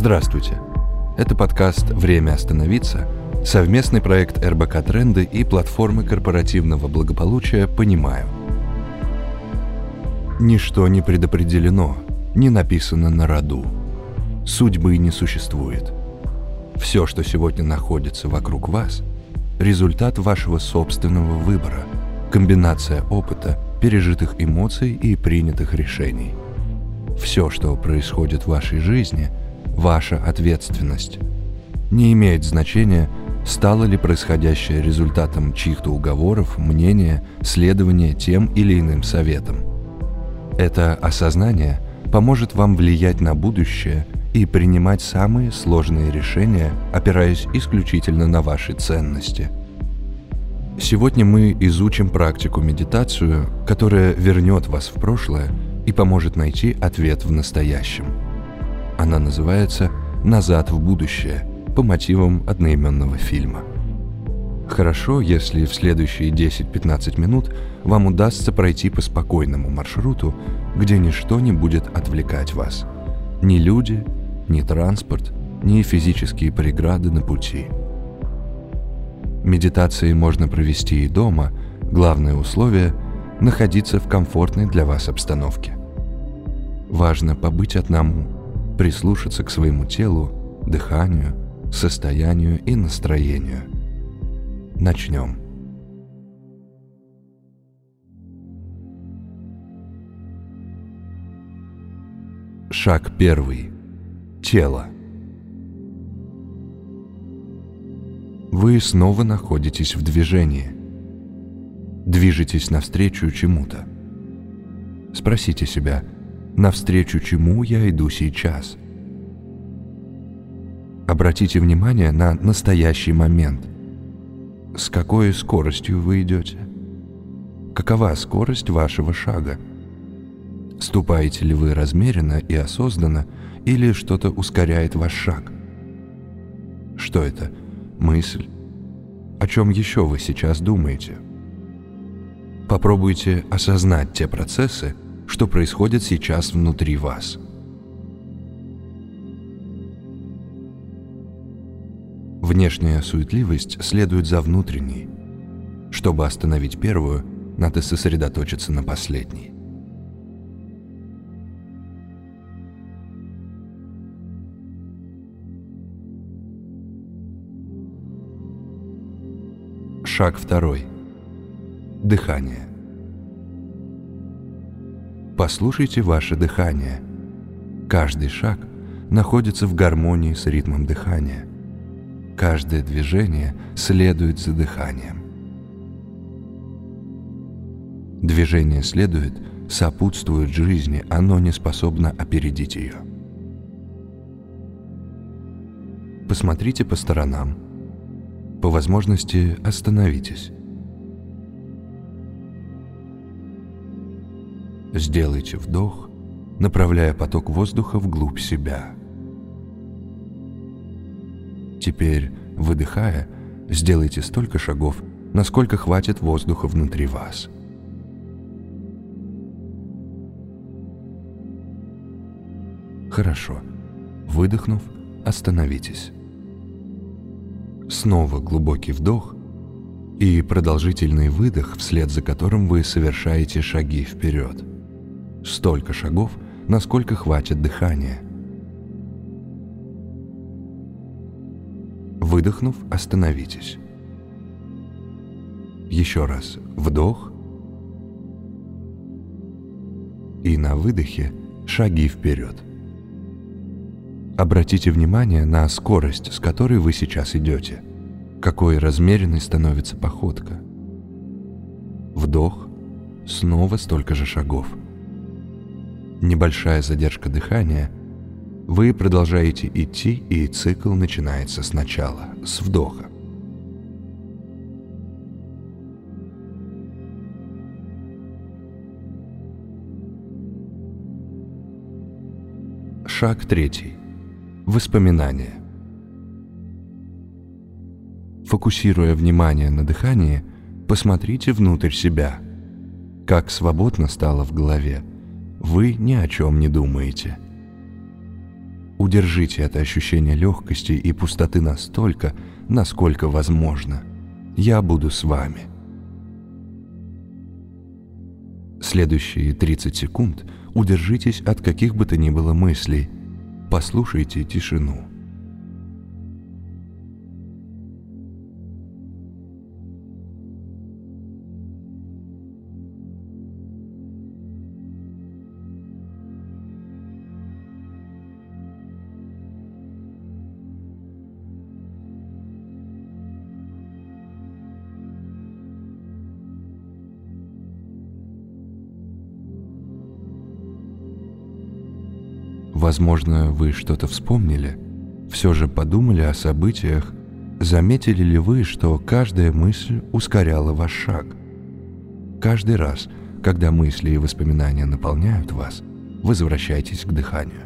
Здравствуйте. Это подкаст «Время остановиться», совместный проект РБК «Тренды» и платформы корпоративного благополучия «Понимаю». Ничто не предопределено, не написано на роду. Судьбы не существует. Все, что сегодня находится вокруг вас – результат вашего собственного выбора, комбинация опыта, пережитых эмоций и принятых решений. Все, что происходит в вашей жизни – ваша ответственность. Не имеет значения, стало ли происходящее результатом чьих-то уговоров, мнения, следования тем или иным советам. Это осознание поможет вам влиять на будущее и принимать самые сложные решения, опираясь исключительно на ваши ценности. Сегодня мы изучим практику медитацию, которая вернет вас в прошлое и поможет найти ответ в настоящем – она называется «Назад в будущее» по мотивам одноименного фильма. Хорошо, если в следующие 10-15 минут вам удастся пройти по спокойному маршруту, где ничто не будет отвлекать вас. Ни люди, ни транспорт, ни физические преграды на пути. Медитации можно провести и дома, главное условие – находиться в комфортной для вас обстановке. Важно побыть одному – прислушаться к своему телу, дыханию, состоянию и настроению. Начнем. Шаг первый. Тело. Вы снова находитесь в движении. Движетесь навстречу чему-то. Спросите себя – навстречу чему я иду сейчас. Обратите внимание на настоящий момент. С какой скоростью вы идете? Какова скорость вашего шага? Ступаете ли вы размеренно и осознанно, или что-то ускоряет ваш шаг? Что это? Мысль? О чем еще вы сейчас думаете? Попробуйте осознать те процессы, что происходит сейчас внутри вас. Внешняя суетливость следует за внутренней. Чтобы остановить первую, надо сосредоточиться на последней. Шаг второй. Дыхание. Послушайте ваше дыхание. Каждый шаг находится в гармонии с ритмом дыхания. Каждое движение следует за дыханием. Движение следует, сопутствует жизни, оно не способно опередить ее. Посмотрите по сторонам. По возможности остановитесь. Сделайте вдох, направляя поток воздуха вглубь себя. Теперь, выдыхая, сделайте столько шагов, насколько хватит воздуха внутри вас. Хорошо. Выдохнув, остановитесь. Снова глубокий вдох и продолжительный выдох, вслед за которым вы совершаете шаги вперед столько шагов, насколько хватит дыхания. Выдохнув, остановитесь. Еще раз вдох и на выдохе шаги вперед. Обратите внимание на скорость, с которой вы сейчас идете. Какой размеренной становится походка. Вдох, снова столько же шагов – небольшая задержка дыхания, вы продолжаете идти, и цикл начинается сначала, с вдоха. Шаг третий. Воспоминания. Фокусируя внимание на дыхании, посмотрите внутрь себя. Как свободно стало в голове – вы ни о чем не думаете. Удержите это ощущение легкости и пустоты настолько, насколько возможно. Я буду с вами. Следующие 30 секунд удержитесь от каких бы то ни было мыслей. Послушайте тишину. Возможно, вы что-то вспомнили, все же подумали о событиях, заметили ли вы, что каждая мысль ускоряла ваш шаг? Каждый раз, когда мысли и воспоминания наполняют вас, возвращайтесь к дыханию.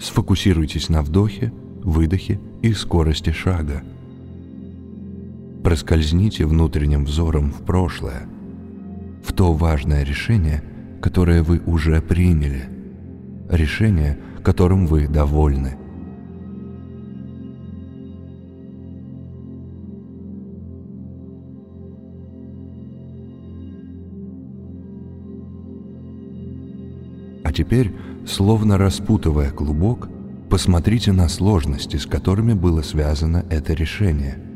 Сфокусируйтесь на вдохе, выдохе и скорости шага. Проскользните внутренним взором в прошлое, в то важное решение, которое вы уже приняли – решение, которым вы довольны. А теперь, словно распутывая клубок, посмотрите на сложности, с которыми было связано это решение –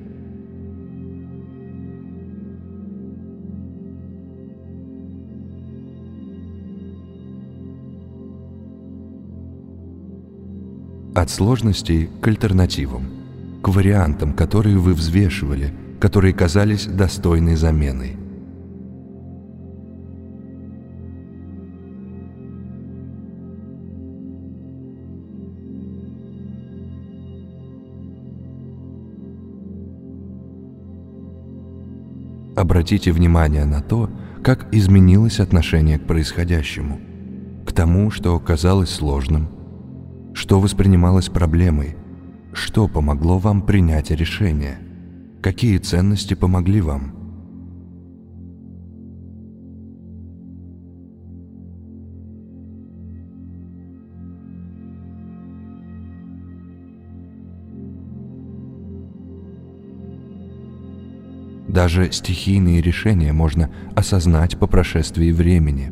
От сложностей к альтернативам, к вариантам, которые вы взвешивали, которые казались достойной заменой. Обратите внимание на то, как изменилось отношение к происходящему, к тому, что казалось сложным, что воспринималось проблемой? Что помогло вам принять решение? Какие ценности помогли вам? Даже стихийные решения можно осознать по прошествии времени,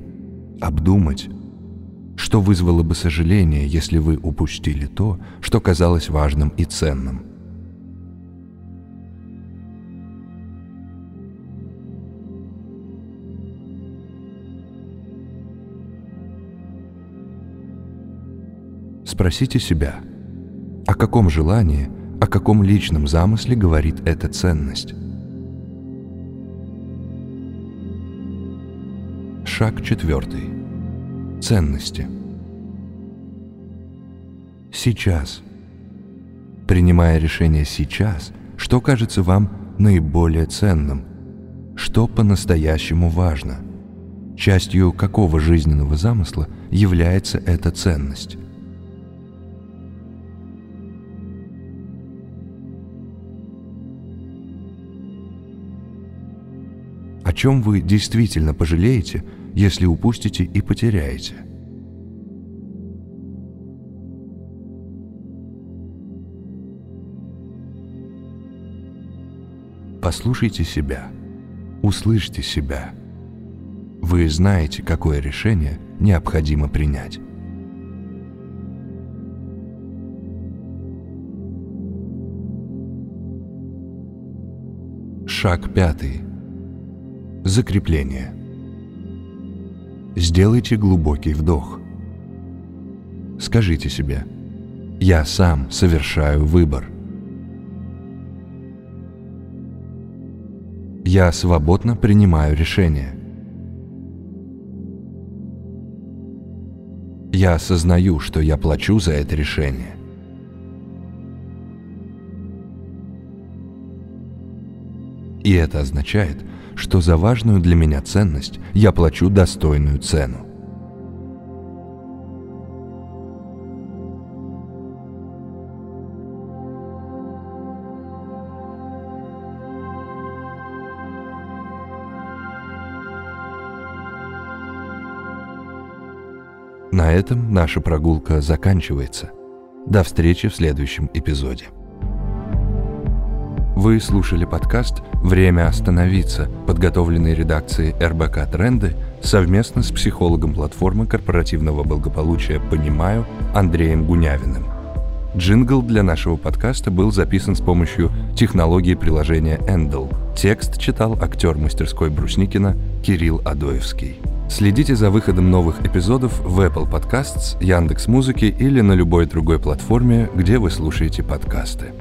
обдумать, что вызвало бы сожаление, если вы упустили то, что казалось важным и ценным? Спросите себя, о каком желании, о каком личном замысле говорит эта ценность? Шаг четвертый ценности. Сейчас. Принимая решение сейчас, что кажется вам наиболее ценным? Что по-настоящему важно? Частью какого жизненного замысла является эта ценность? О чем вы действительно пожалеете – если упустите и потеряете. Послушайте себя, услышьте себя. Вы знаете, какое решение необходимо принять. Шаг пятый. Закрепление. Сделайте глубокий вдох. Скажите себе, я сам совершаю выбор. Я свободно принимаю решение. Я осознаю, что я плачу за это решение. И это означает, что за важную для меня ценность я плачу достойную цену. На этом наша прогулка заканчивается. До встречи в следующем эпизоде. Вы слушали подкаст «Время остановиться», подготовленный редакцией РБК «Тренды» совместно с психологом платформы корпоративного благополучия «Понимаю» Андреем Гунявиным. Джингл для нашего подкаста был записан с помощью технологии приложения Endel. Текст читал актер мастерской Брусникина Кирилл Адоевский. Следите за выходом новых эпизодов в Apple Podcasts, Яндекс.Музыке или на любой другой платформе, где вы слушаете подкасты.